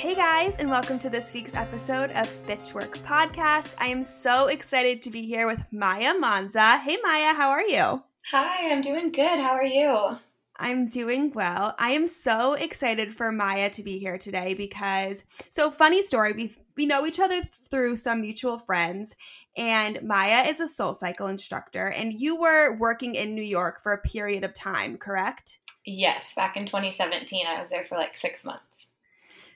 Hey guys, and welcome to this week's episode of Bitch Work Podcast. I am so excited to be here with Maya Manza. Hey Maya, how are you? Hi, I'm doing good. How are you? I'm doing well. I am so excited for Maya to be here today because so funny story, we we know each other through some mutual friends and Maya is a soul cycle instructor and you were working in New York for a period of time, correct? Yes, back in 2017 I was there for like 6 months.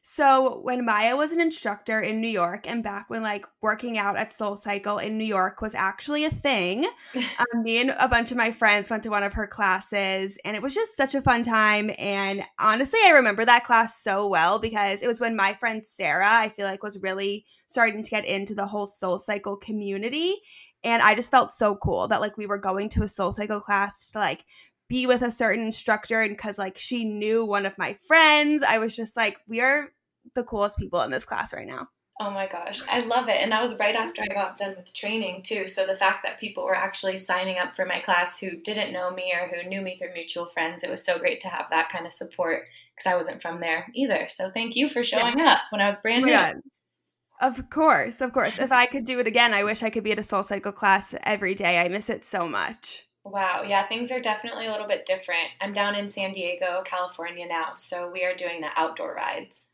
So when Maya was an instructor in New York, and back when like working out at Soul Cycle in New York was actually a thing, um, me and a bunch of my friends went to one of her classes, and it was just such a fun time. And honestly, I remember that class so well because it was when my friend Sarah, I feel like, was really starting to get into the whole Soul Cycle community. And I just felt so cool that like we were going to a Soul Cycle class to like be with a certain instructor and because like she knew one of my friends i was just like we are the coolest people in this class right now. Oh my gosh, I love it. And that was right after I got done with training, too. So the fact that people were actually signing up for my class who didn't know me or who knew me through mutual friends, it was so great to have that kind of support because I wasn't from there either. So thank you for showing yeah. up when I was brand new. Of course, of course. If I could do it again, I wish I could be at a soul cycle class every day. I miss it so much. Wow, yeah, things are definitely a little bit different. I'm down in San Diego, California now, so we are doing the outdoor rides.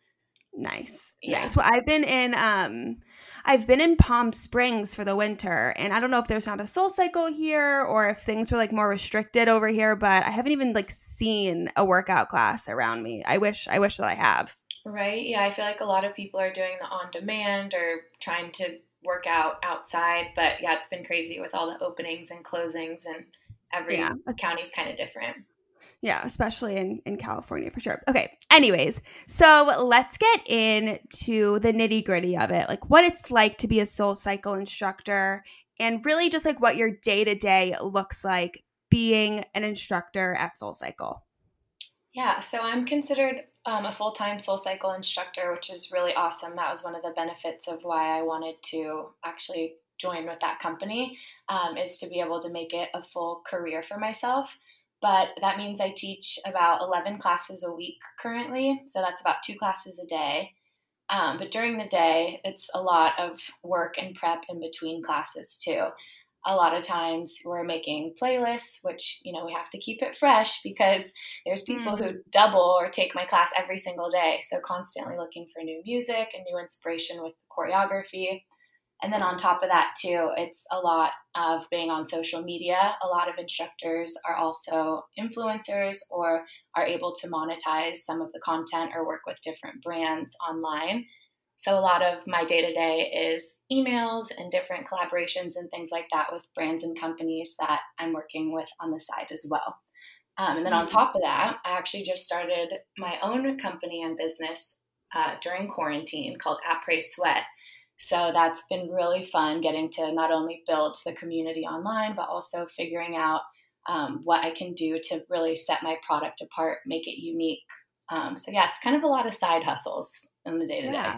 Nice. Yeah. Nice. Well, I've been in um I've been in Palm Springs for the winter and I don't know if there's not a soul cycle here or if things were like more restricted over here, but I haven't even like seen a workout class around me. I wish I wish that I have. Right? Yeah, I feel like a lot of people are doing the on demand or trying to work out outside, but yeah, it's been crazy with all the openings and closings and every yeah. county's kind of different. Yeah, especially in, in California for sure. Okay. Anyways, so let's get into the nitty gritty of it, like what it's like to be a soul cycle instructor and really just like what your day to day looks like being an instructor at Soul Cycle. Yeah, so I'm considered um, a full time Soul Cycle instructor, which is really awesome. That was one of the benefits of why I wanted to actually join with that company, um, is to be able to make it a full career for myself but that means I teach about 11 classes a week currently. So that's about two classes a day. Um, but during the day, it's a lot of work and prep in between classes too. A lot of times we're making playlists, which, you know, we have to keep it fresh because there's people mm. who double or take my class every single day. So constantly looking for new music and new inspiration with choreography. And then on top of that, too, it's a lot of being on social media. A lot of instructors are also influencers or are able to monetize some of the content or work with different brands online. So, a lot of my day to day is emails and different collaborations and things like that with brands and companies that I'm working with on the side as well. Um, and then on mm-hmm. top of that, I actually just started my own company and business uh, during quarantine called Après Sweat so that's been really fun getting to not only build the community online, but also figuring out um, what I can do to really set my product apart, make it unique. Um, so, yeah, it's kind of a lot of side hustles in the day to day.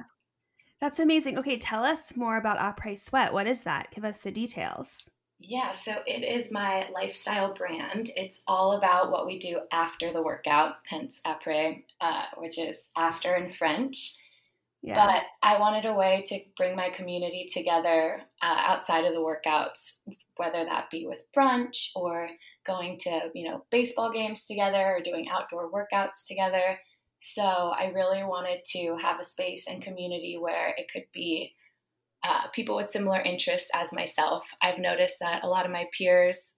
That's amazing. Okay, tell us more about Après Sweat. What is that? Give us the details. Yeah, so it is my lifestyle brand. It's all about what we do after the workout, hence après, uh, which is after in French. Yeah. But I wanted a way to bring my community together uh, outside of the workouts, whether that be with brunch or going to, you know, baseball games together or doing outdoor workouts together. So I really wanted to have a space and community where it could be uh, people with similar interests as myself. I've noticed that a lot of my peers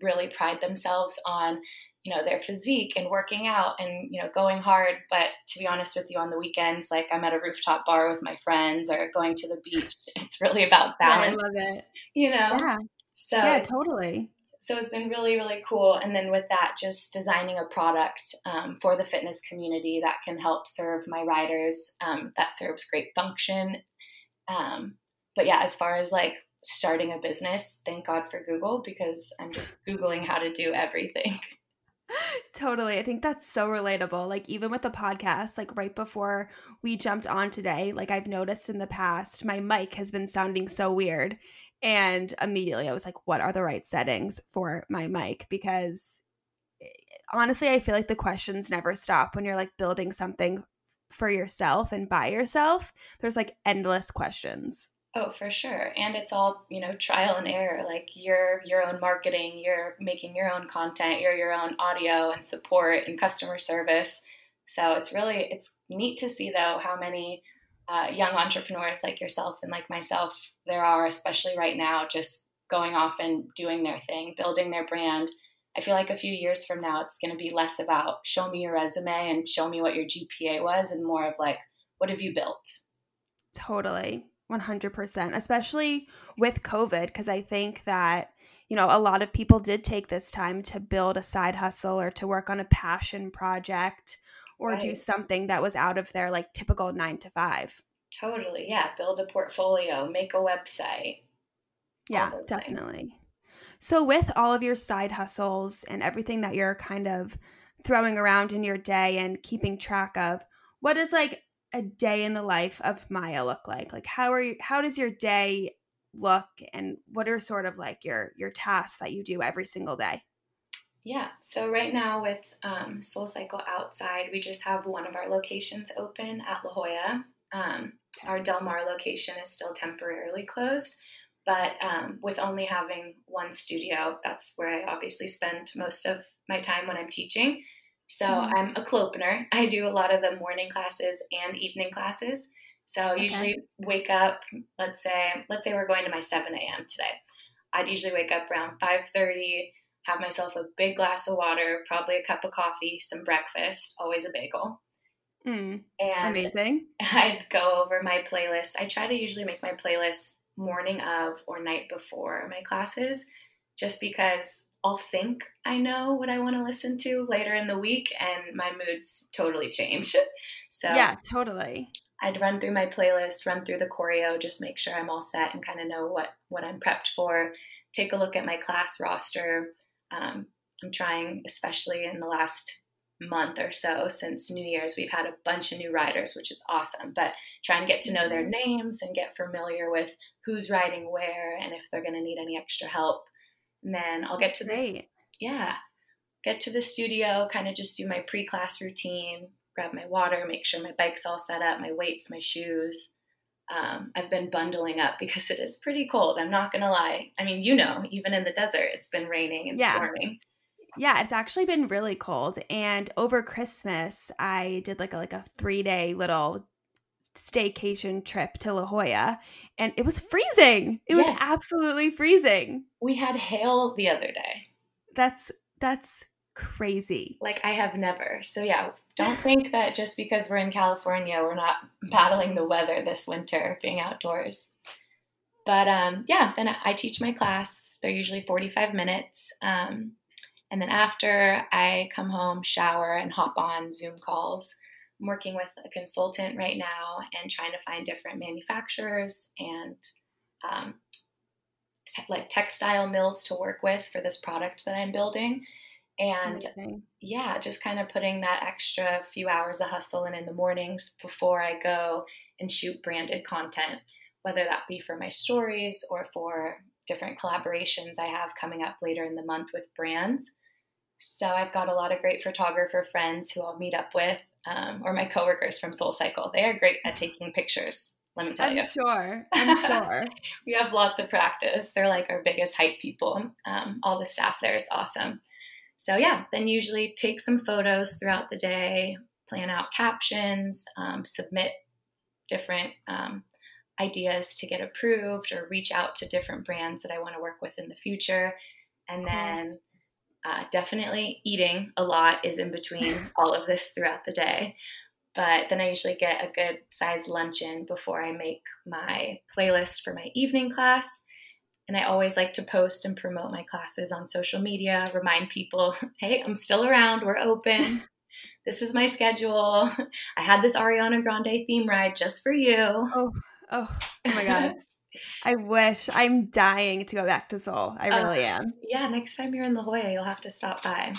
really pride themselves on you know their physique and working out and you know going hard. But to be honest with you on the weekends like i'm at a rooftop bar with my friends or going to the beach. It's really about balance yeah, I love it. you know? Yeah. So yeah totally. so it's been really really cool. And then with that just designing a product um, for the fitness community that can help serve my riders um, that serves great function. Um, but yeah as far as like starting a business thank god for google because i'm just googling how to do everything totally. I think that's so relatable. Like, even with the podcast, like right before we jumped on today, like I've noticed in the past, my mic has been sounding so weird. And immediately I was like, what are the right settings for my mic? Because eh, honestly, I feel like the questions never stop when you're like building something for yourself and by yourself, there's like endless questions. Oh, for sure. And it's all, you know, trial and error. Like you're your own marketing, you're making your own content, you're your own audio and support and customer service. So it's really it's neat to see though how many uh, young entrepreneurs like yourself and like myself there are, especially right now, just going off and doing their thing, building their brand. I feel like a few years from now, it's going to be less about show me your resume and show me what your GPA was, and more of like, what have you built? Totally. 100%, especially with COVID, because I think that, you know, a lot of people did take this time to build a side hustle or to work on a passion project or right. do something that was out of their like typical nine to five. Totally. Yeah. Build a portfolio, make a website. Yeah, definitely. Things. So, with all of your side hustles and everything that you're kind of throwing around in your day and keeping track of, what is like a day in the life of Maya look like? Like how are you how does your day look and what are sort of like your your tasks that you do every single day? Yeah, so right now with um, Soul Cycle Outside, we just have one of our locations open at La Jolla. Um, our Del Mar location is still temporarily closed, but um, with only having one studio, that's where I obviously spend most of my time when I'm teaching. So mm-hmm. I'm a clopener. I do a lot of the morning classes and evening classes. So okay. usually wake up, let's say, let's say we're going to my 7 a.m. today. I'd usually wake up around 5:30, have myself a big glass of water, probably a cup of coffee, some breakfast, always a bagel. Mm, and amazing. I'd go over my playlist. I try to usually make my playlist morning of or night before my classes, just because I'll think I know what I want to listen to later in the week and my moods totally change. so Yeah, totally. I'd run through my playlist, run through the choreo, just make sure I'm all set and kind of know what what I'm prepped for. Take a look at my class roster. Um, I'm trying, especially in the last month or so since New Year's, we've had a bunch of new riders, which is awesome. But try and get to know their names and get familiar with who's riding where and if they're going to need any extra help. And then I'll get to this. Yeah. Get to the studio, kind of just do my pre class routine, grab my water, make sure my bike's all set up, my weights, my shoes. Um, I've been bundling up because it is pretty cold. I'm not going to lie. I mean, you know, even in the desert, it's been raining and yeah. storming. Yeah, it's actually been really cold. And over Christmas, I did like a, like a three day little staycation trip to La Jolla and it was freezing. It yes. was absolutely freezing. We had hail the other day. That's that's crazy. Like I have never. So yeah, don't think that just because we're in California, we're not battling the weather this winter being outdoors. But um, yeah, then I teach my class. They're usually 45 minutes. Um, and then after I come home, shower, and hop on Zoom calls I'm working with a consultant right now and trying to find different manufacturers and um, te- like textile mills to work with for this product that I'm building. And Amazing. yeah, just kind of putting that extra few hours of hustle in in the mornings before I go and shoot branded content, whether that be for my stories or for different collaborations I have coming up later in the month with brands. So I've got a lot of great photographer friends who I'll meet up with um, or my coworkers from Soul Cycle. They are great at taking pictures. Let me tell I'm you. Sure, I'm sure. we have lots of practice. They're like our biggest hype people. Um, all the staff there is awesome. So yeah, then usually take some photos throughout the day, plan out captions, um, submit different um, ideas to get approved, or reach out to different brands that I want to work with in the future, and cool. then uh, definitely eating a lot is in between all of this throughout the day. But then I usually get a good size luncheon before I make my playlist for my evening class. And I always like to post and promote my classes on social media, remind people, hey, I'm still around, we're open. this is my schedule. I had this Ariana Grande theme ride just for you. Oh, oh, oh my God. I wish I'm dying to go back to Soul. I really uh, am. Yeah, next time you're in La Jolla, you'll have to stop by.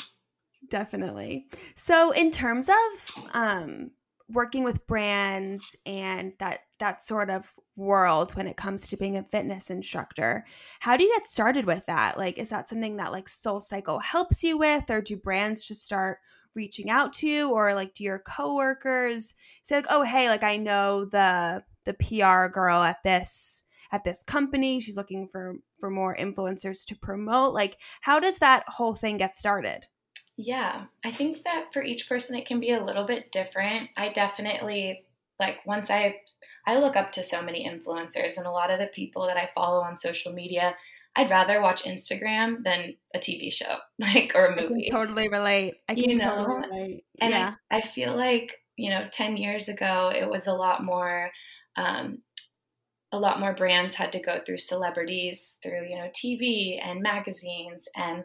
Definitely. So, in terms of um, working with brands and that that sort of world when it comes to being a fitness instructor, how do you get started with that? Like, is that something that like Soul Cycle helps you with, or do brands just start reaching out to you or like do your coworkers say like, oh hey, like I know the the PR girl at this at this company. She's looking for for more influencers to promote. Like how does that whole thing get started? Yeah, I think that for each person it can be a little bit different. I definitely like once I I look up to so many influencers and a lot of the people that I follow on social media, I'd rather watch Instagram than a TV show, like or a movie. totally relate. I can you know? totally relate. And yeah. I, I, feel like, you know, 10 years ago it was a lot more um, a lot more brands had to go through celebrities, through, you know, TV and magazines and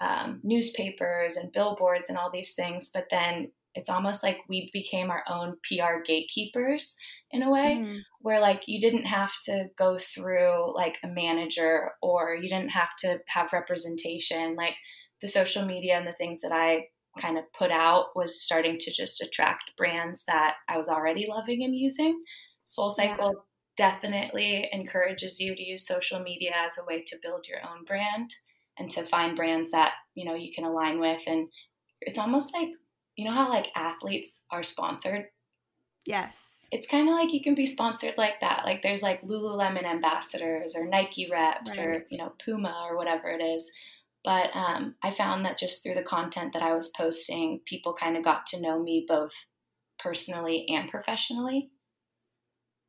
um, newspapers and billboards and all these things. But then it's almost like we became our own PR gatekeepers in a way mm-hmm. where like you didn't have to go through like a manager or you didn't have to have representation like the social media and the things that I kind of put out was starting to just attract brands that I was already loving and using. Soul Cycle yeah. Definitely encourages you to use social media as a way to build your own brand and to find brands that, you know, you can align with and it's almost like you know how like athletes are sponsored? Yes. It's kind of like you can be sponsored like that. Like there's like Lululemon ambassadors or Nike reps right. or, you know, Puma or whatever it is. But um, I found that just through the content that I was posting, people kind of got to know me both personally and professionally.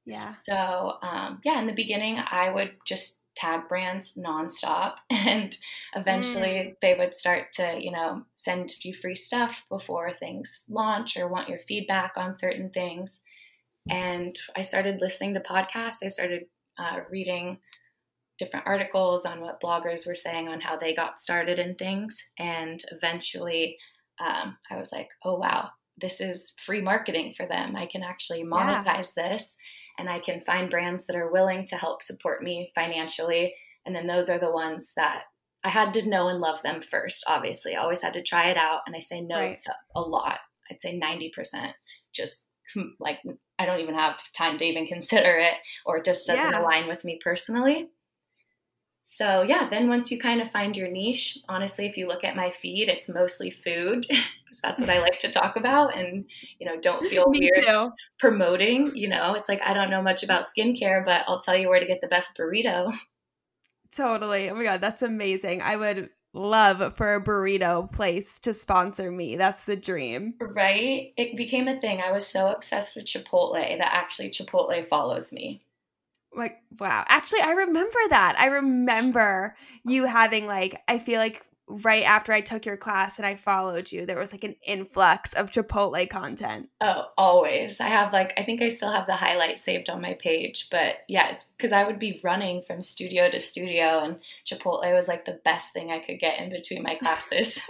Yeah. So, um, yeah, in the beginning, I would just tag brands nonstop. And eventually mm. they would start to, you know, send you free stuff before things launch or want your feedback on certain things. And I started listening to podcasts. I started uh, reading different articles on what bloggers were saying on how they got started in things. And eventually um, I was like, oh, wow, this is free marketing for them. I can actually monetize yeah. this and I can find brands that are willing to help support me financially. And then those are the ones that I had to know and love them first, obviously. I always had to try it out. And I say no right. to a lot. I'd say 90% just hmm, like I don't even have time to even consider it or it just doesn't yeah. align with me personally. So, yeah, then once you kind of find your niche, honestly, if you look at my feed, it's mostly food because that's what I like to talk about and, you know, don't feel weird too. promoting. You know, it's like I don't know much about skincare, but I'll tell you where to get the best burrito. Totally. Oh my God, that's amazing. I would love for a burrito place to sponsor me. That's the dream. Right? It became a thing. I was so obsessed with Chipotle that actually Chipotle follows me like wow. Actually i remember that. I remember you having like i feel like right after i took your class and i followed you there was like an influx of chipotle content. Oh always. I have like i think i still have the highlight saved on my page but yeah it's because i would be running from studio to studio and chipotle was like the best thing i could get in between my classes.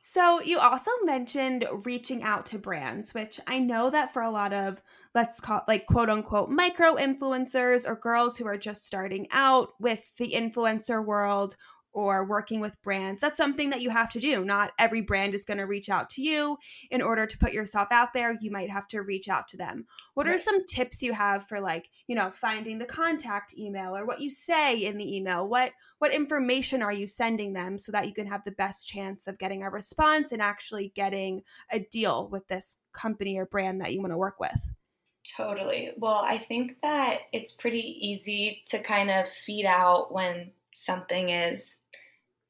So you also mentioned reaching out to brands which i know that for a lot of let's call it like quote unquote micro influencers or girls who are just starting out with the influencer world or working with brands. That's something that you have to do. Not every brand is going to reach out to you. In order to put yourself out there, you might have to reach out to them. What right. are some tips you have for like, you know, finding the contact email or what you say in the email? What what information are you sending them so that you can have the best chance of getting a response and actually getting a deal with this company or brand that you want to work with? Totally. Well, I think that it's pretty easy to kind of feed out when something is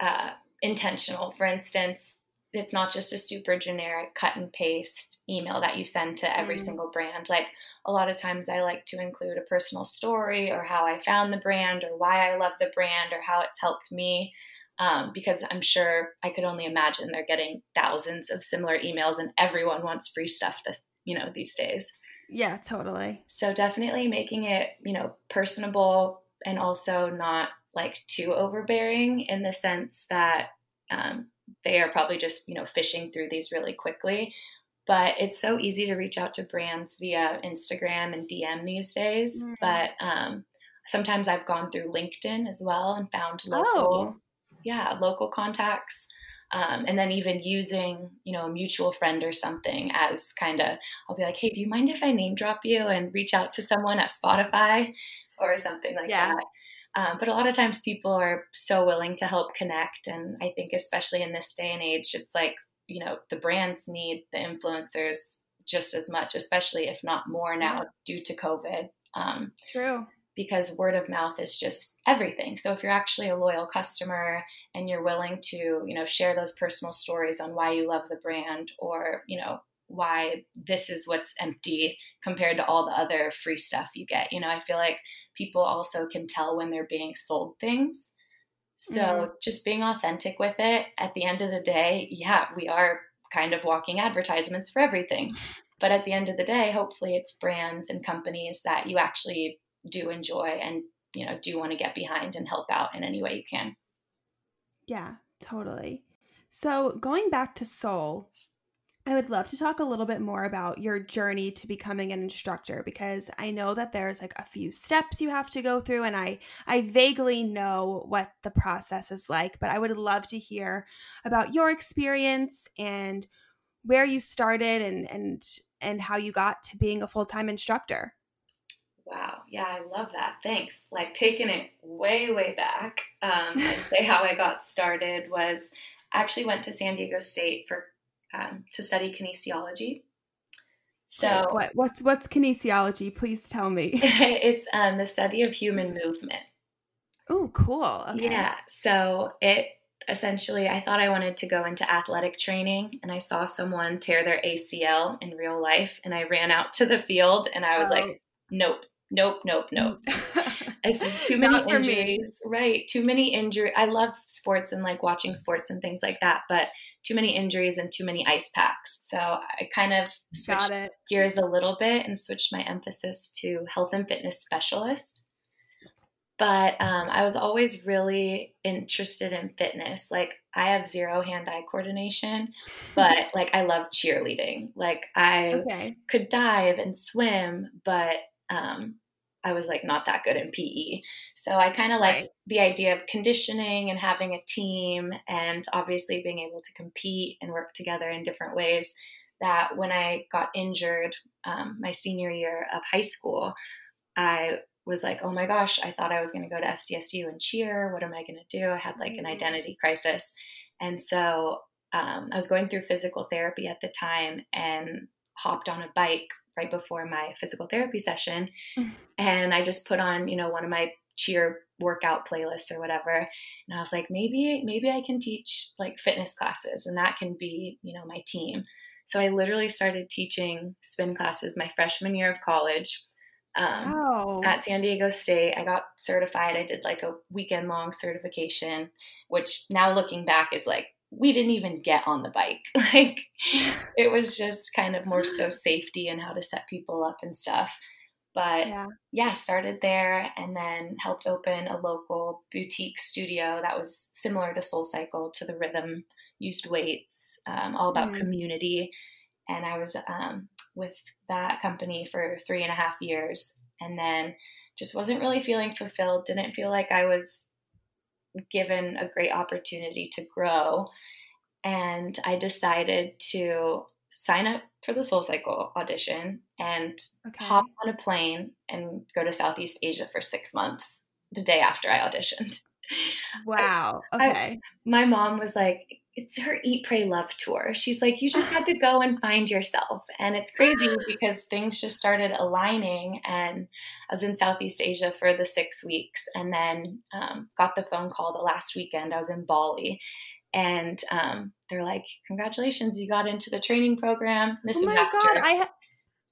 uh, intentional. For instance, it's not just a super generic cut and paste email that you send to every mm-hmm. single brand. Like a lot of times, I like to include a personal story or how I found the brand or why I love the brand or how it's helped me. Um, because I'm sure I could only imagine they're getting thousands of similar emails, and everyone wants free stuff this, you know, these days. Yeah, totally. So definitely making it, you know, personable and also not like too overbearing in the sense that um, they are probably just, you know, fishing through these really quickly. But it's so easy to reach out to brands via Instagram and DM these days. Mm-hmm. But um, sometimes I've gone through LinkedIn as well and found local, oh. yeah, local contacts um, and then even using, you know, a mutual friend or something as kind of, I'll be like, hey, do you mind if I name drop you and reach out to someone at Spotify or something like yeah. that? Um, but a lot of times people are so willing to help connect. And I think, especially in this day and age, it's like you know the brands need the influencers just as much, especially if not more now yeah. due to COVID. Um, True. Because word of mouth is just everything. So if you're actually a loyal customer and you're willing to, you know, share those personal stories on why you love the brand or, you know, why this is what's empty compared to all the other free stuff you get. You know, I feel like people also can tell when they're being sold things. So mm. just being authentic with it at the end of the day, yeah, we are kind of walking advertisements for everything. But at the end of the day, hopefully it's brands and companies that you actually do enjoy and, you know, do want to get behind and help out in any way you can. Yeah, totally. So going back to Soul, I would love to talk a little bit more about your journey to becoming an instructor because I know that there's like a few steps you have to go through and I I vaguely know what the process is like, but I would love to hear about your experience and where you started and and and how you got to being a full-time instructor. Wow. Yeah, I love that. Thanks. Like taking it way, way back. Um, I'd say how I got started was I actually went to San Diego State for um, to study kinesiology. So what, what's what's kinesiology? Please tell me. it's um, the study of human movement. Oh, cool. Okay. Yeah. So it essentially, I thought I wanted to go into athletic training, and I saw someone tear their ACL in real life, and I ran out to the field, and I was oh. like, nope, nope, nope, nope. this is too many injuries. Right. Too many injuries. I love sports and like watching sports and things like that, but too many injuries and too many ice packs. So I kind of switched gears a little bit and switched my emphasis to health and fitness specialist. But um, I was always really interested in fitness. Like I have zero hand-eye coordination, but like I love cheerleading. Like I okay. could dive and swim, but um, I was like not that good in PE. So I kind of liked right. the idea of conditioning and having a team and obviously being able to compete and work together in different ways. That when I got injured um, my senior year of high school, I was like, oh my gosh, I thought I was going to go to SDSU and cheer. What am I going to do? I had like an mm-hmm. identity crisis. And so um, I was going through physical therapy at the time and hopped on a bike right before my physical therapy session. Mm-hmm. And I just put on, you know, one of my cheer workout playlists or whatever. And I was like, maybe, maybe I can teach like fitness classes and that can be, you know, my team. So I literally started teaching spin classes my freshman year of college. Um, wow. At San Diego State, I got certified. I did like a weekend long certification, which now looking back is like we didn't even get on the bike. Like it was just kind of more so safety and how to set people up and stuff. But yeah. yeah, started there and then helped open a local boutique studio that was similar to Soul Cycle to the rhythm, used weights, um, all about mm. community. And I was um, with that company for three and a half years and then just wasn't really feeling fulfilled, didn't feel like I was given a great opportunity to grow. And I decided to sign up for the Soul Cycle audition and okay. hop on a plane and go to Southeast Asia for six months the day after I auditioned. Wow. Okay. I, my mom was like, it's her eat pray love tour she's like you just had to go and find yourself and it's crazy because things just started aligning and i was in southeast asia for the six weeks and then um, got the phone call the last weekend i was in bali and um, they're like congratulations you got into the training program this oh my after- god i ha-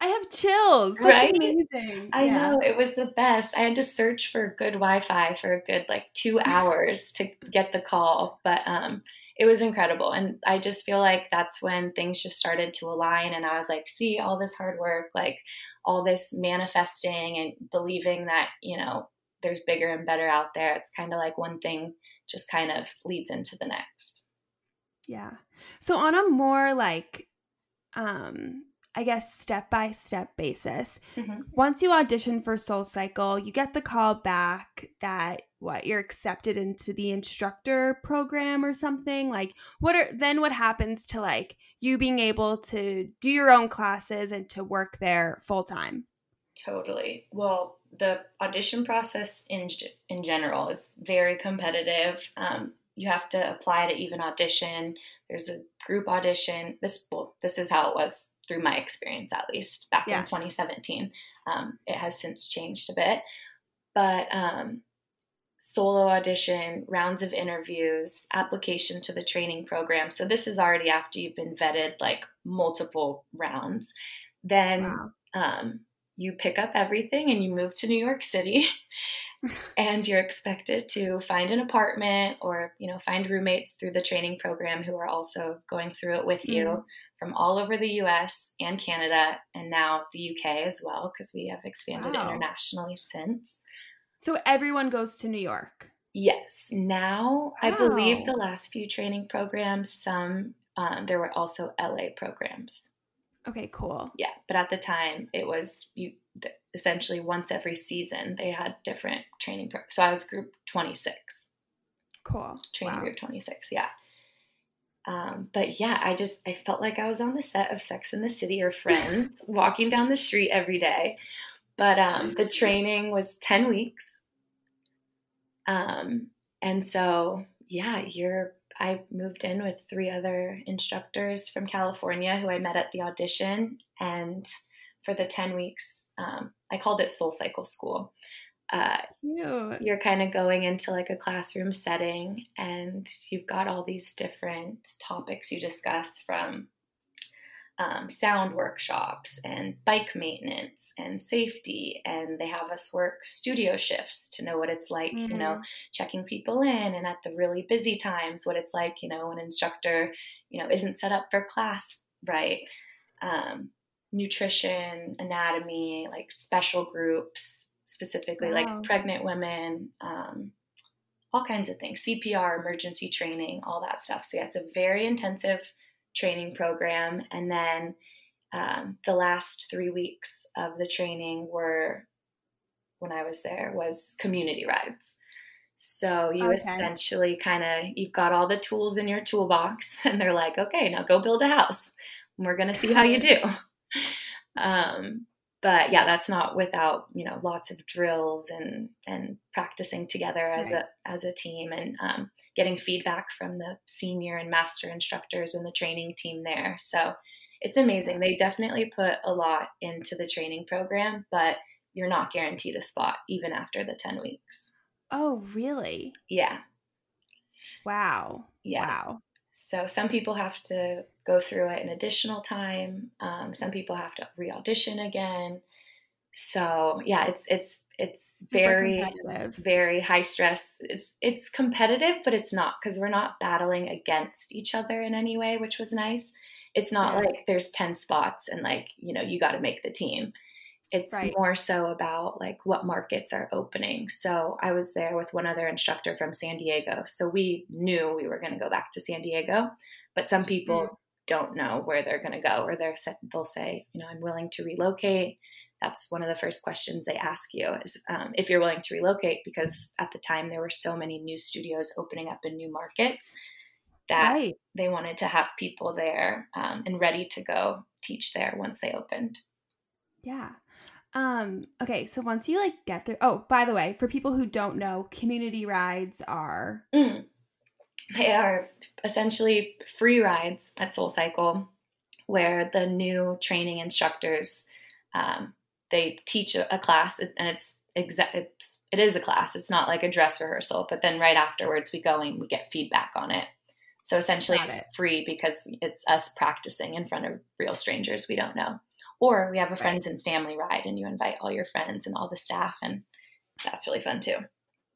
I have chills. That's right? amazing. I yeah. know it was the best. I had to search for good Wi-Fi for a good like two hours to get the call, but um, it was incredible. And I just feel like that's when things just started to align. And I was like, see, all this hard work, like all this manifesting and believing that, you know, there's bigger and better out there. It's kind of like one thing just kind of leads into the next. Yeah. So on a more like um I guess step by step basis. Mm-hmm. Once you audition for Soul Cycle, you get the call back that what you're accepted into the instructor program or something. Like what are then what happens to like you being able to do your own classes and to work there full time? Totally. Well, the audition process in in general is very competitive. Um, you have to apply to even audition. There's a group audition. This well, this is how it was through my experience, at least back yeah. in 2017. Um, it has since changed a bit, but um, solo audition, rounds of interviews, application to the training program. So this is already after you've been vetted like multiple rounds. Then wow. um, you pick up everything and you move to New York City. and you're expected to find an apartment or you know find roommates through the training program who are also going through it with you mm. from all over the US and Canada and now the UK as well because we have expanded wow. internationally since. So everyone goes to New York. Yes. Now, wow. I believe the last few training programs, some um, there were also LA programs. Okay, cool. Yeah, but at the time, it was you essentially once every season they had different training. Pro- so I was group twenty six. Cool. Training wow. group twenty six. Yeah. Um, but yeah, I just I felt like I was on the set of Sex in the City or Friends, walking down the street every day. But um, the training was 10 weeks. Um, and so, yeah, you're, I moved in with three other instructors from California who I met at the audition. And for the 10 weeks, um, I called it Soul Cycle School. Uh, you're kind of going into like a classroom setting and you've got all these different topics you discuss from um, sound workshops and bike maintenance and safety and they have us work studio shifts to know what it's like mm-hmm. you know mm-hmm. checking people in and at the really busy times what it's like you know an instructor you know isn't set up for class right um, nutrition anatomy like special groups specifically wow. like pregnant women um, all kinds of things cpr emergency training all that stuff so yeah it's a very intensive training program. And then um, the last three weeks of the training were, when I was there, was community rides. So you okay. essentially kind of you've got all the tools in your toolbox, and they're like, okay, now go build a house. And we're gonna see how you do. Um, but yeah, that's not without you know lots of drills and and practicing together as right. a as a team and um, getting feedback from the senior and master instructors and the training team there. So it's amazing. They definitely put a lot into the training program, but you're not guaranteed a spot even after the 10 weeks. Oh, really? Yeah. Wow. Yeah. Wow. So some people have to go through it an additional time. Um, some people have to re-audition again. So yeah, it's it's it's Super very very high stress. It's it's competitive, but it's not because we're not battling against each other in any way, which was nice. It's not yeah. like there's 10 spots and like, you know, you got to make the team. It's right. more so about like what markets are opening. So I was there with one other instructor from San Diego. So we knew we were going to go back to San Diego, but some people mm. don't know where they're going to go or they're they'll say, you know, I'm willing to relocate that's one of the first questions they ask you is um, if you're willing to relocate because at the time there were so many new studios opening up in new markets that right. they wanted to have people there um, and ready to go teach there once they opened yeah um okay so once you like get there oh by the way for people who don't know community rides are mm. they are essentially free rides at soul cycle where the new training instructors um, they teach a, a class and it's exact it's, it is a class. It's not like a dress rehearsal but then right afterwards we go and we get feedback on it. So essentially Got it's it. free because it's us practicing in front of real strangers we don't know. Or we have a friends and family ride and you invite all your friends and all the staff and that's really fun too.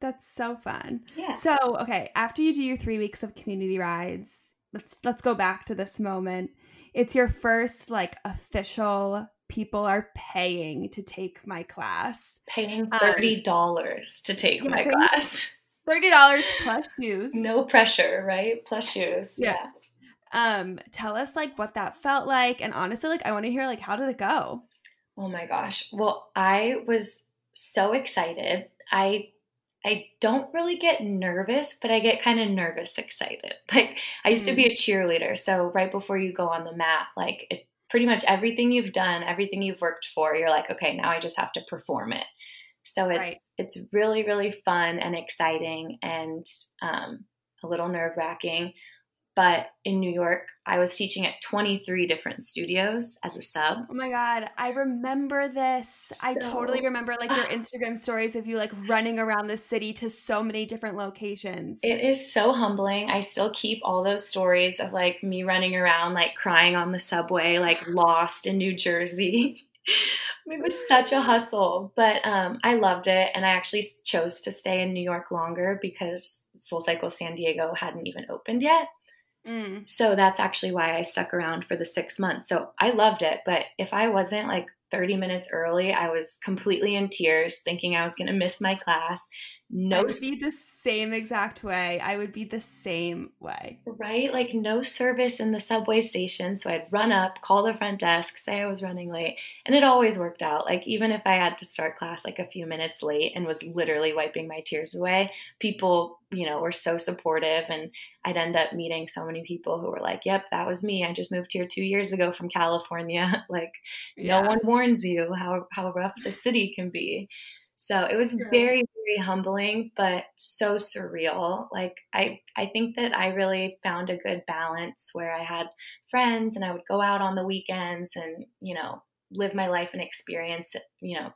That's so fun. Yeah. So okay after you do your three weeks of community rides let's let's go back to this moment. It's your first like official people are paying to take my class. Paying um, thirty dollars um, to take yeah, my class. Thirty dollars plus shoes. No pressure, right? Plus shoes. Yeah. yeah. Um, tell us like what that felt like, and honestly, like I want to hear like how did it go? Oh my gosh. Well, I was so excited. I I don't really get nervous, but I get kind of nervous excited. Like I used mm. to be a cheerleader, so right before you go on the mat, like it pretty much everything you've done, everything you've worked for, you're like, okay, now I just have to perform it. So it's right. it's really really fun and exciting and um, a little nerve wracking. But in New York, I was teaching at 23 different studios as a sub. Oh my God. I remember this. So, I totally remember like your Instagram stories of you like running around the city to so many different locations. It is so humbling. I still keep all those stories of like me running around, like crying on the subway, like lost in New Jersey. it was such a hustle, but um, I loved it. And I actually chose to stay in New York longer because Soul Cycle San Diego hadn't even opened yet. Mm. So that's actually why I stuck around for the six months. So I loved it. But if I wasn't like 30 minutes early, I was completely in tears, thinking I was going to miss my class no I would be the same exact way. I would be the same way. Right? Like no service in the subway station. So I'd run up, call the front desk, say I was running late. And it always worked out. Like even if I had to start class like a few minutes late and was literally wiping my tears away, people, you know, were so supportive. And I'd end up meeting so many people who were like, yep, that was me. I just moved here two years ago from California. like yeah. no one warns you how, how rough the city can be. So it was very, very humbling, but so surreal. Like I, I think that I really found a good balance where I had friends and I would go out on the weekends and, you know, live my life and experience, you know,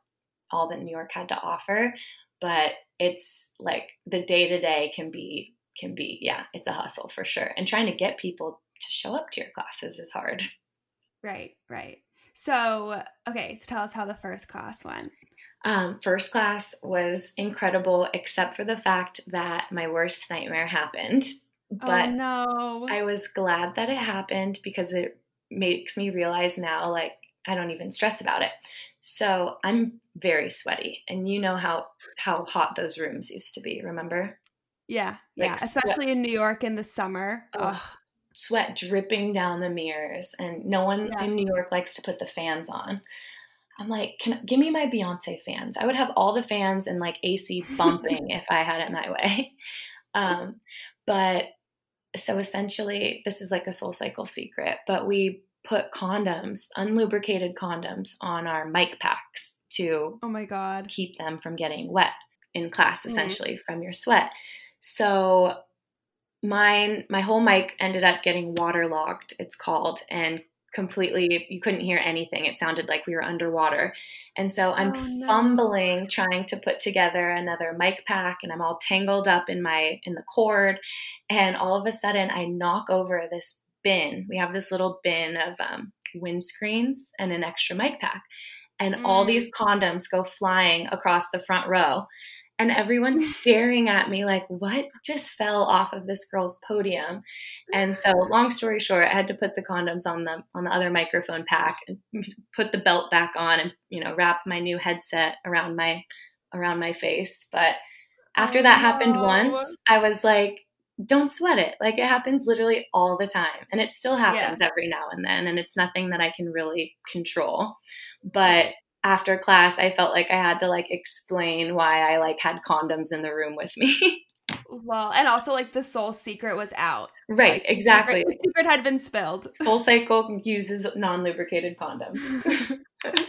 all that New York had to offer. But it's like the day to day can be, can be, yeah, it's a hustle for sure. And trying to get people to show up to your classes is hard. Right, right. So, okay, so tell us how the first class went. Um, first class was incredible, except for the fact that my worst nightmare happened. Oh, but oh, no. I was glad that it happened because it makes me realize now, like, I don't even stress about it. So I'm very sweaty, and you know how how hot those rooms used to be. Remember? Yeah, like yeah, especially sweat. in New York in the summer. Oh, sweat dripping down the mirrors, and no one yeah. in New York likes to put the fans on. I'm like, can give me my Beyonce fans. I would have all the fans and like AC bumping if I had it my way. Um, but so essentially, this is like a soul cycle secret, but we put condoms, unlubricated condoms, on our mic packs to oh my god keep them from getting wet in class, mm-hmm. essentially mm. from your sweat. So mine, my whole mic ended up getting waterlogged. It's called and completely you couldn't hear anything. It sounded like we were underwater. And so i'm oh, no. fumbling trying to put together another mic pack and i'm all tangled up in my in the cord. And all of a sudden i knock over this bin. We have this little bin of um, windscreens and an extra mic pack. And mm. all these condoms go flying across the front row and everyone's staring at me like what just fell off of this girl's podium? And so long story short i had to put the condoms on the on the other microphone pack and put the belt back on and you know wrap my new headset around my around my face. But after that happened oh, once i was like don't sweat it. Like it happens literally all the time. And it still happens yeah. every now and then and it's nothing that i can really control. But after class i felt like i had to like explain why i like had condoms in the room with me. Well and also like the soul secret was out. Right like, exactly. the secret, had been spilled. Soul cycle uses non-lubricated condoms.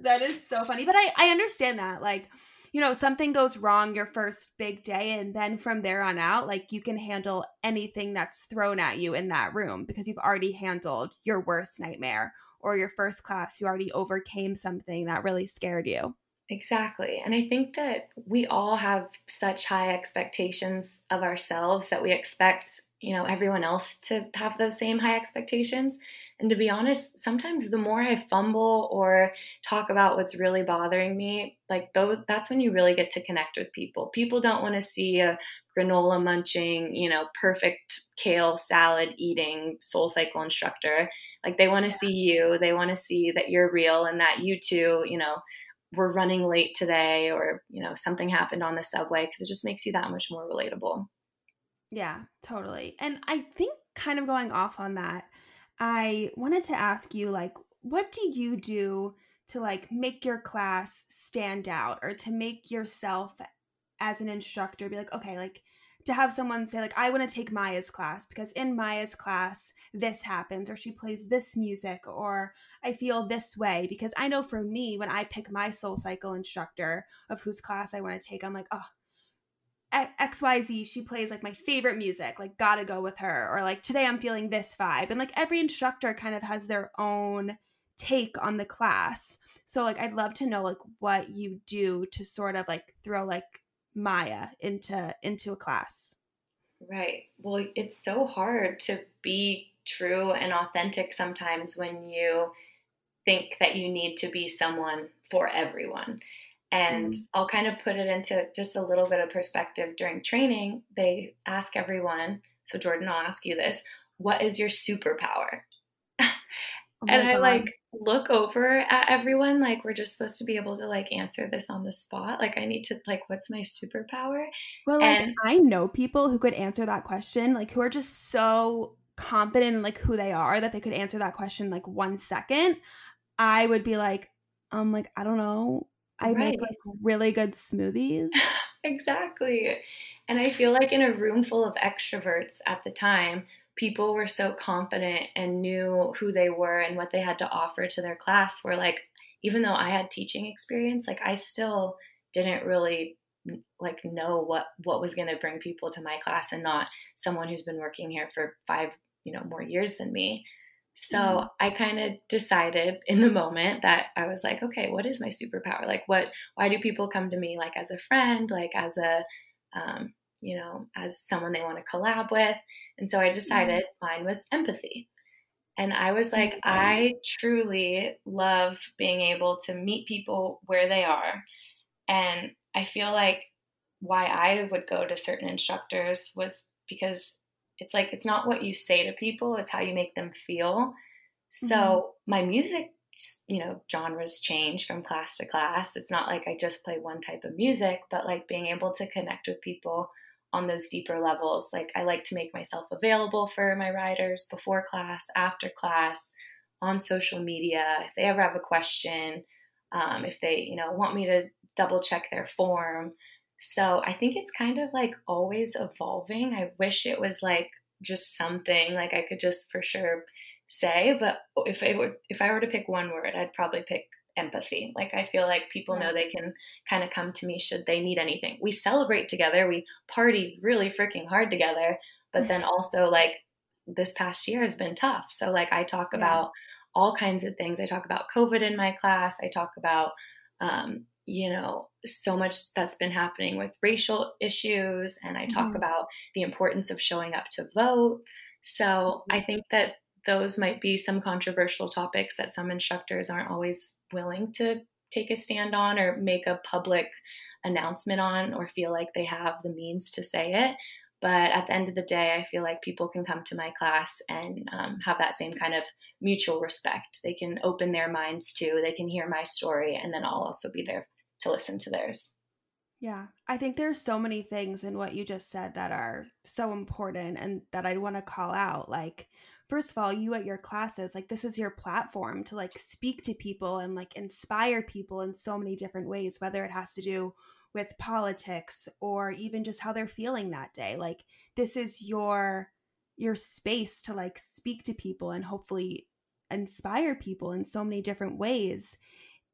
That is so funny but i i understand that like you know something goes wrong your first big day and then from there on out like you can handle anything that's thrown at you in that room because you've already handled your worst nightmare or your first class, you already overcame something that really scared you. Exactly. And I think that we all have such high expectations of ourselves that we expect, you know, everyone else to have those same high expectations. And to be honest, sometimes the more I fumble or talk about what's really bothering me, like those that's when you really get to connect with people. People don't want to see a granola munching, you know, perfect kale salad eating soul cycle instructor. Like they want to see you, they want to see that you're real and that you too, you know, we're running late today or, you know, something happened on the subway because it just makes you that much more relatable. Yeah, totally. And I think kind of going off on that, I wanted to ask you like what do you do to like make your class stand out or to make yourself as an instructor be like okay like to have someone say like I want to take Maya's class because in Maya's class this happens or she plays this music or I feel this way. Because I know for me when I pick my soul cycle instructor of whose class I want to take I'm like oh XYZ, she plays like my favorite music, like gotta go with her, or like today I'm feeling this vibe. And like every instructor kind of has their own take on the class. So like I'd love to know like what you do to sort of like throw like Maya into into a class. Right. Well, it's so hard to be true and authentic sometimes when you think that you need to be someone for everyone. And mm I'll kind of put it into just a little bit of perspective during training. They ask everyone, so Jordan, I'll ask you this what is your superpower? Oh and I like look over at everyone like we're just supposed to be able to like answer this on the spot. Like I need to like what's my superpower? Well, like and I know people who could answer that question, like who are just so confident in like who they are that they could answer that question like one second. I would be like, um, like I don't know. I right. make like really good smoothies. exactly. And I feel like in a room full of extroverts at the time, people were so confident and knew who they were and what they had to offer to their class where like even though I had teaching experience, like I still didn't really like know what what was going to bring people to my class and not someone who's been working here for 5, you know, more years than me. So mm-hmm. I kind of decided in the moment that I was like, okay, what is my superpower? Like, what? Why do people come to me like as a friend, like as a, um, you know, as someone they want to collab with? And so I decided mm-hmm. mine was empathy. And I was like, I truly love being able to meet people where they are. And I feel like why I would go to certain instructors was because it's like it's not what you say to people it's how you make them feel. So mm-hmm. my music you know genres change from class to class. It's not like i just play one type of music but like being able to connect with people on those deeper levels. Like i like to make myself available for my riders before class after class on social media if they ever have a question um, if they you know want me to double check their form so I think it's kind of like always evolving. I wish it was like just something like I could just for sure say, but if I were if I were to pick one word, I'd probably pick empathy. Like I feel like people yeah. know they can kind of come to me should they need anything. We celebrate together, we party really freaking hard together, but then also like this past year has been tough. So like I talk yeah. about all kinds of things. I talk about COVID in my class. I talk about um, you know, so much that's been happening with racial issues. And I talk mm-hmm. about the importance of showing up to vote. So mm-hmm. I think that those might be some controversial topics that some instructors aren't always willing to take a stand on or make a public announcement on or feel like they have the means to say it. But at the end of the day, I feel like people can come to my class and um, have that same kind of mutual respect. They can open their minds to, they can hear my story, and then I'll also be there to listen to theirs. Yeah, I think there's so many things in what you just said that are so important and that I want to call out. Like, first of all, you at your classes, like, this is your platform to like speak to people and like inspire people in so many different ways, whether it has to do with politics or even just how they're feeling that day. Like, this is your your space to like speak to people and hopefully inspire people in so many different ways.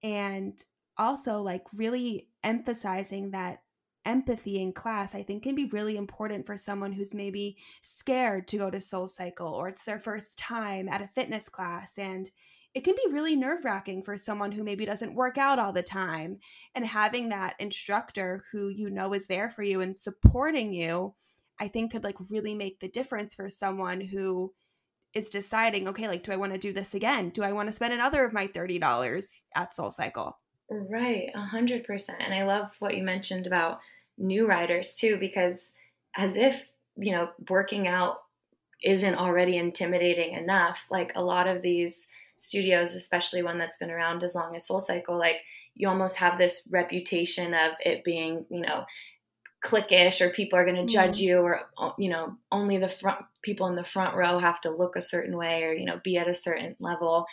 And also like really emphasizing that empathy in class i think can be really important for someone who's maybe scared to go to soul cycle or it's their first time at a fitness class and it can be really nerve-wracking for someone who maybe doesn't work out all the time and having that instructor who you know is there for you and supporting you i think could like really make the difference for someone who is deciding okay like do i want to do this again? Do i want to spend another of my $30 at soul cycle Right, a hundred percent. And I love what you mentioned about new riders too, because as if, you know, working out isn't already intimidating enough, like a lot of these studios, especially one that's been around as long as Soul Cycle, like you almost have this reputation of it being, you know, cliquish or people are going to judge mm-hmm. you or you know only the front people in the front row have to look a certain way or you know be at a certain level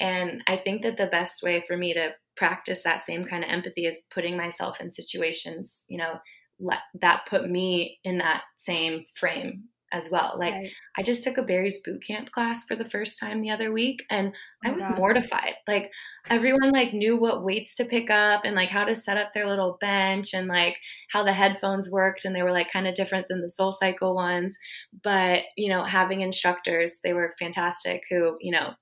and i think that the best way for me to practice that same kind of empathy as putting myself in situations, you know, let, that put me in that same frame as well. Like right. I just took a Barry's boot camp class for the first time the other week and oh I was God. mortified. Like everyone like knew what weights to pick up and like how to set up their little bench and like how the headphones worked and they were like kind of different than the Soul Cycle ones. But, you know, having instructors, they were fantastic who, you know,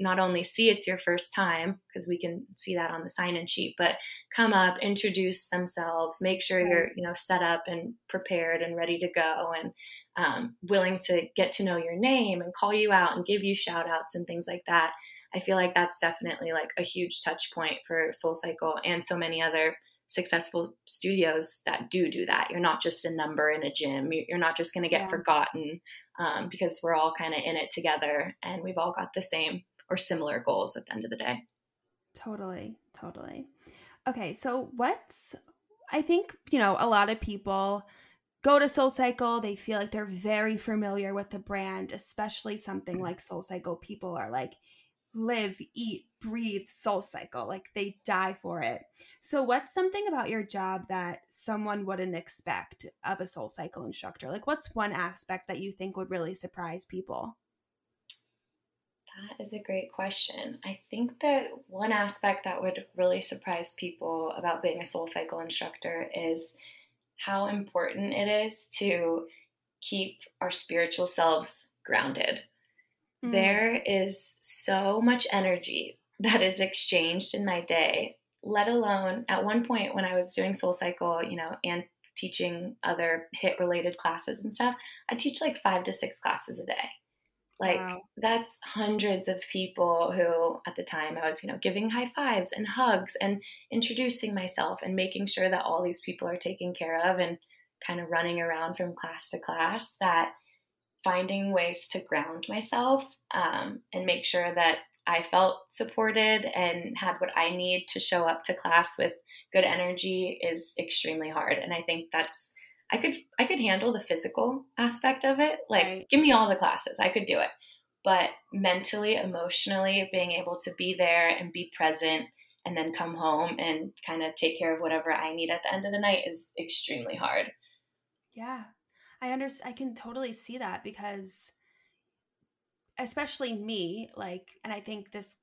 not only see it's your first time because we can see that on the sign-in sheet but come up introduce themselves make sure you're you know set up and prepared and ready to go and um, willing to get to know your name and call you out and give you shout outs and things like that i feel like that's definitely like a huge touch point for soul cycle and so many other successful studios that do do that you're not just a number in a gym you're not just going to get yeah. forgotten um, because we're all kind of in it together and we've all got the same or similar goals at the end of the day. Totally, totally. Okay, so what's, I think, you know, a lot of people go to Soul Cycle, they feel like they're very familiar with the brand, especially something mm. like Soul Cycle. People are like, live, eat, breathe Soul Cycle. Like they die for it. So, what's something about your job that someone wouldn't expect of a Soul Cycle instructor? Like, what's one aspect that you think would really surprise people? That is a great question. I think that one aspect that would really surprise people about being a Soul Cycle instructor is how important it is to keep our spiritual selves grounded. Mm. There is so much energy that is exchanged in my day, let alone at one point when I was doing Soul Cycle, you know, and teaching other HIIT related classes and stuff, I teach like five to six classes a day. Like wow. that's hundreds of people who at the time I was, you know, giving high fives and hugs and introducing myself and making sure that all these people are taken care of and kind of running around from class to class that finding ways to ground myself um, and make sure that I felt supported and had what I need to show up to class with good energy is extremely hard. And I think that's I could I could handle the physical aspect of it. Like right. give me all the classes. I could do it. But mentally, emotionally, being able to be there and be present and then come home and kind of take care of whatever I need at the end of the night is extremely hard. Yeah. I understand I can totally see that because especially me, like and I think this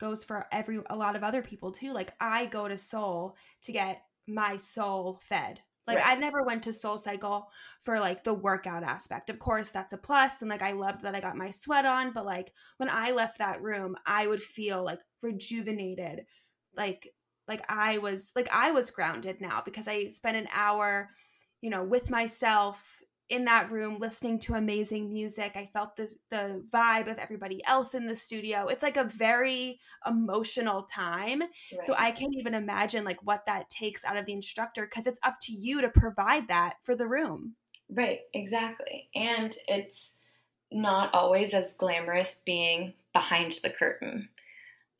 goes for every a lot of other people too. Like I go to Soul to get my soul fed like right. I never went to Soul Cycle for like the workout aspect. Of course, that's a plus and like I loved that I got my sweat on, but like when I left that room, I would feel like rejuvenated. Like like I was like I was grounded now because I spent an hour, you know, with myself in that room listening to amazing music. I felt this the vibe of everybody else in the studio. It's like a very emotional time. Right. So I can't even imagine like what that takes out of the instructor because it's up to you to provide that for the room. Right, exactly. And it's not always as glamorous being behind the curtain.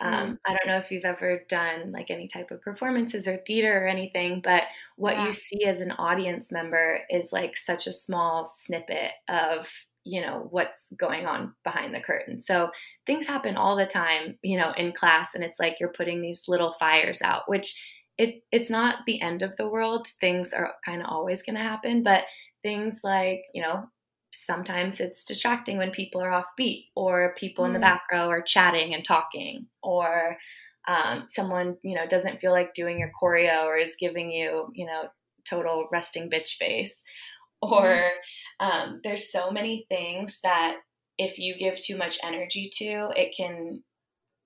Um, mm. I don't know if you've ever done like any type of performances or theater or anything, but what yeah. you see as an audience member is like such a small snippet of you know what's going on behind the curtain so things happen all the time you know in class and it's like you're putting these little fires out which it it's not the end of the world things are kind of always going to happen but things like you know sometimes it's distracting when people are offbeat or people mm. in the mm. back row are chatting and talking or um, someone you know doesn't feel like doing your choreo or is giving you you know total resting bitch face or mm. um, there's so many things that if you give too much energy to it can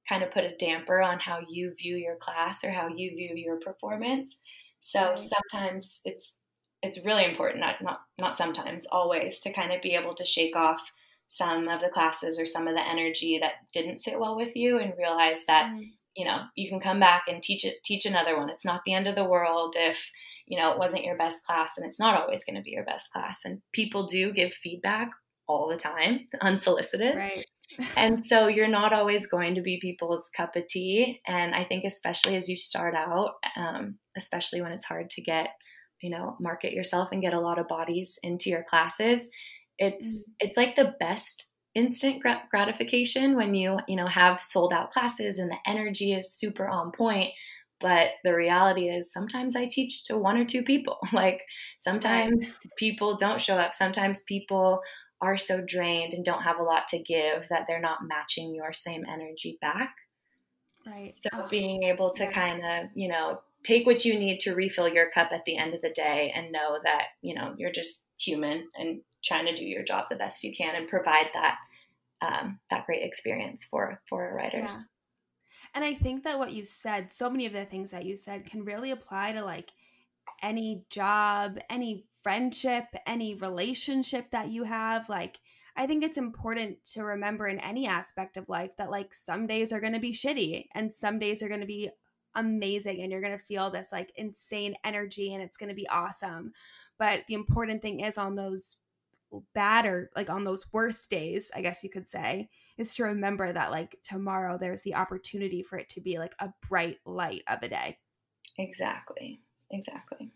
kind of put a damper on how you view your class or how you view your performance so sometimes it's it's really important not not not sometimes always to kind of be able to shake off some of the classes or some of the energy that didn't sit well with you and realize that mm. you know you can come back and teach it teach another one. It's not the end of the world if you know it wasn't your best class and it's not always going to be your best class. And people do give feedback all the time unsolicited. Right. And so you're not always going to be people's cup of tea. And i think especially as you start out um, especially when it's hard to get you know market yourself and get a lot of bodies into your classes it's mm-hmm. it's like the best instant grat- gratification when you you know have sold out classes and the energy is super on point but the reality is sometimes i teach to one or two people like sometimes people don't show up sometimes people are so drained and don't have a lot to give that they're not matching your same energy back. Right. So oh, being able to yeah. kind of, you know, take what you need to refill your cup at the end of the day and know that, you know, you're just human and trying to do your job the best you can and provide that um, that great experience for for our riders. Yeah. And I think that what you said, so many of the things that you said can really apply to like any job, any friendship, any relationship that you have. Like, I think it's important to remember in any aspect of life that like some days are going to be shitty and some days are going to be amazing and you're going to feel this like insane energy and it's going to be awesome. But the important thing is on those bad or like on those worst days, I guess you could say, is to remember that like tomorrow there's the opportunity for it to be like a bright light of a day. Exactly. Exactly.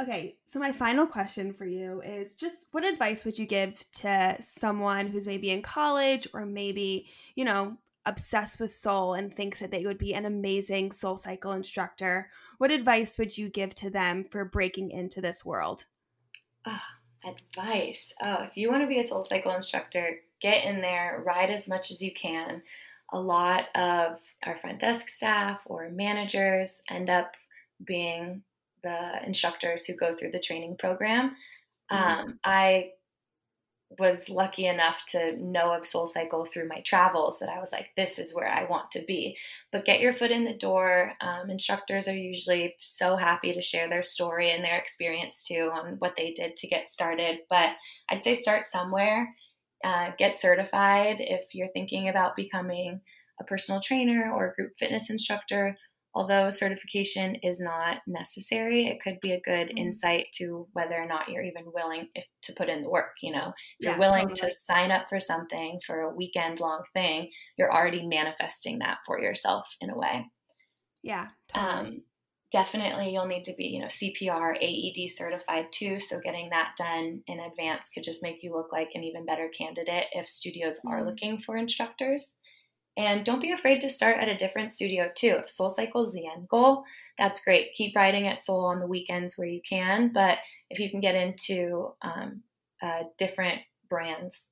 Okay, so my final question for you is just what advice would you give to someone who's maybe in college or maybe, you know, obsessed with soul and thinks that they would be an amazing soul cycle instructor? What advice would you give to them for breaking into this world? Oh, advice. Oh, if you want to be a soul cycle instructor, get in there, ride as much as you can. A lot of our front desk staff or managers end up being the instructors who go through the training program. Mm-hmm. Um, I was lucky enough to know of Soul Cycle through my travels that I was like, this is where I want to be. But get your foot in the door. Um, instructors are usually so happy to share their story and their experience too on what they did to get started. But I'd say start somewhere, uh, get certified if you're thinking about becoming a personal trainer or a group fitness instructor although certification is not necessary, it could be a good mm-hmm. insight to whether or not you're even willing if, to put in the work. You know, if you're willing totally. to sign up for something for a weekend long thing, you're already manifesting that for yourself in a way. Yeah, totally. Um, definitely, you'll need to be, you know, CPR, AED certified too. So getting that done in advance could just make you look like an even better candidate if studios mm-hmm. are looking for instructors. And don't be afraid to start at a different studio too. If Soul Cycle is the end goal, that's great. Keep riding at Soul on the weekends where you can. But if you can get into um, uh, different brands,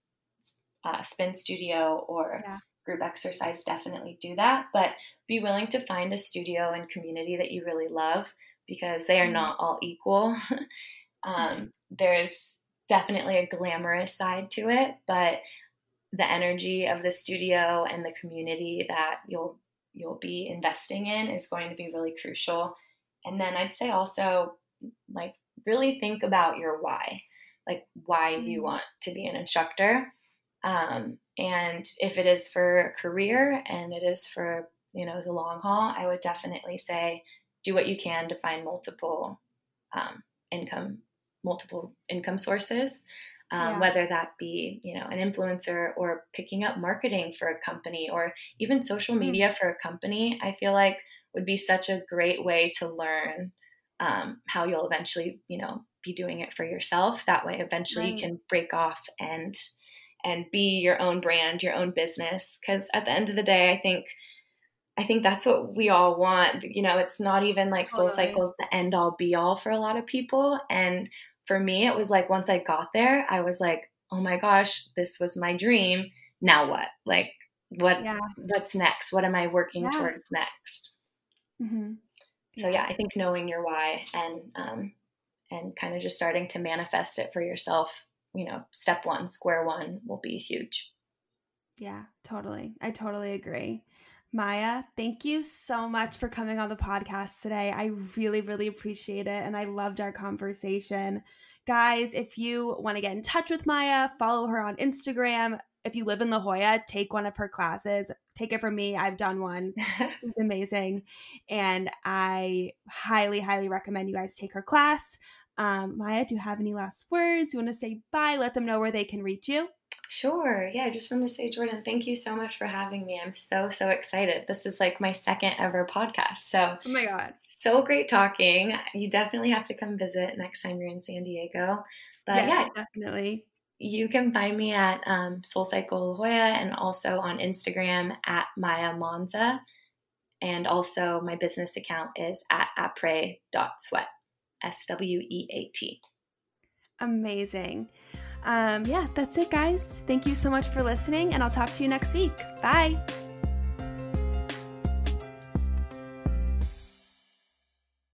uh, spin studio or yeah. group exercise, definitely do that. But be willing to find a studio and community that you really love because they are mm-hmm. not all equal. um, there's definitely a glamorous side to it, but the energy of the studio and the community that you'll you'll be investing in is going to be really crucial. And then I'd say also like really think about your why, like why you mm. want to be an instructor. Um, and if it is for a career and it is for you know the long haul, I would definitely say do what you can to find multiple um, income multiple income sources um, yeah. whether that be you know an influencer or picking up marketing for a company or even social hmm. media mm. for a company i feel like would be such a great way to learn um, how you'll eventually you know be doing it for yourself that way eventually right. you can break off and and be your own brand your own business because at the end of the day i think I think that's what we all want. You know, it's not even like totally. soul cycles the end all be all for a lot of people. And for me, it was like once I got there, I was like, oh my gosh, this was my dream. Now what? Like, what? Yeah. What's next? What am I working yeah. towards next? Mm-hmm. So yeah. yeah, I think knowing your why and um, and kind of just starting to manifest it for yourself, you know, step one, square one, will be huge. Yeah, totally. I totally agree. Maya, thank you so much for coming on the podcast today. I really, really appreciate it. And I loved our conversation. Guys, if you want to get in touch with Maya, follow her on Instagram. If you live in La Jolla, take one of her classes. Take it from me. I've done one. it's amazing. And I highly, highly recommend you guys take her class. Um, Maya, do you have any last words? You want to say bye? Let them know where they can reach you. Sure. Yeah, I just wanted to say, Jordan, thank you so much for having me. I'm so, so excited. This is like my second ever podcast. So, oh my God. So great talking. You definitely have to come visit next time you're in San Diego. But yes, yeah, definitely. You can find me at um, Soul Cycle La Jolla and also on Instagram at Maya Monza. And also, my business account is at apres.sweat, S W E A T. Amazing. Um, yeah, that's it, guys. Thank you so much for listening, and I'll talk to you next week. Bye.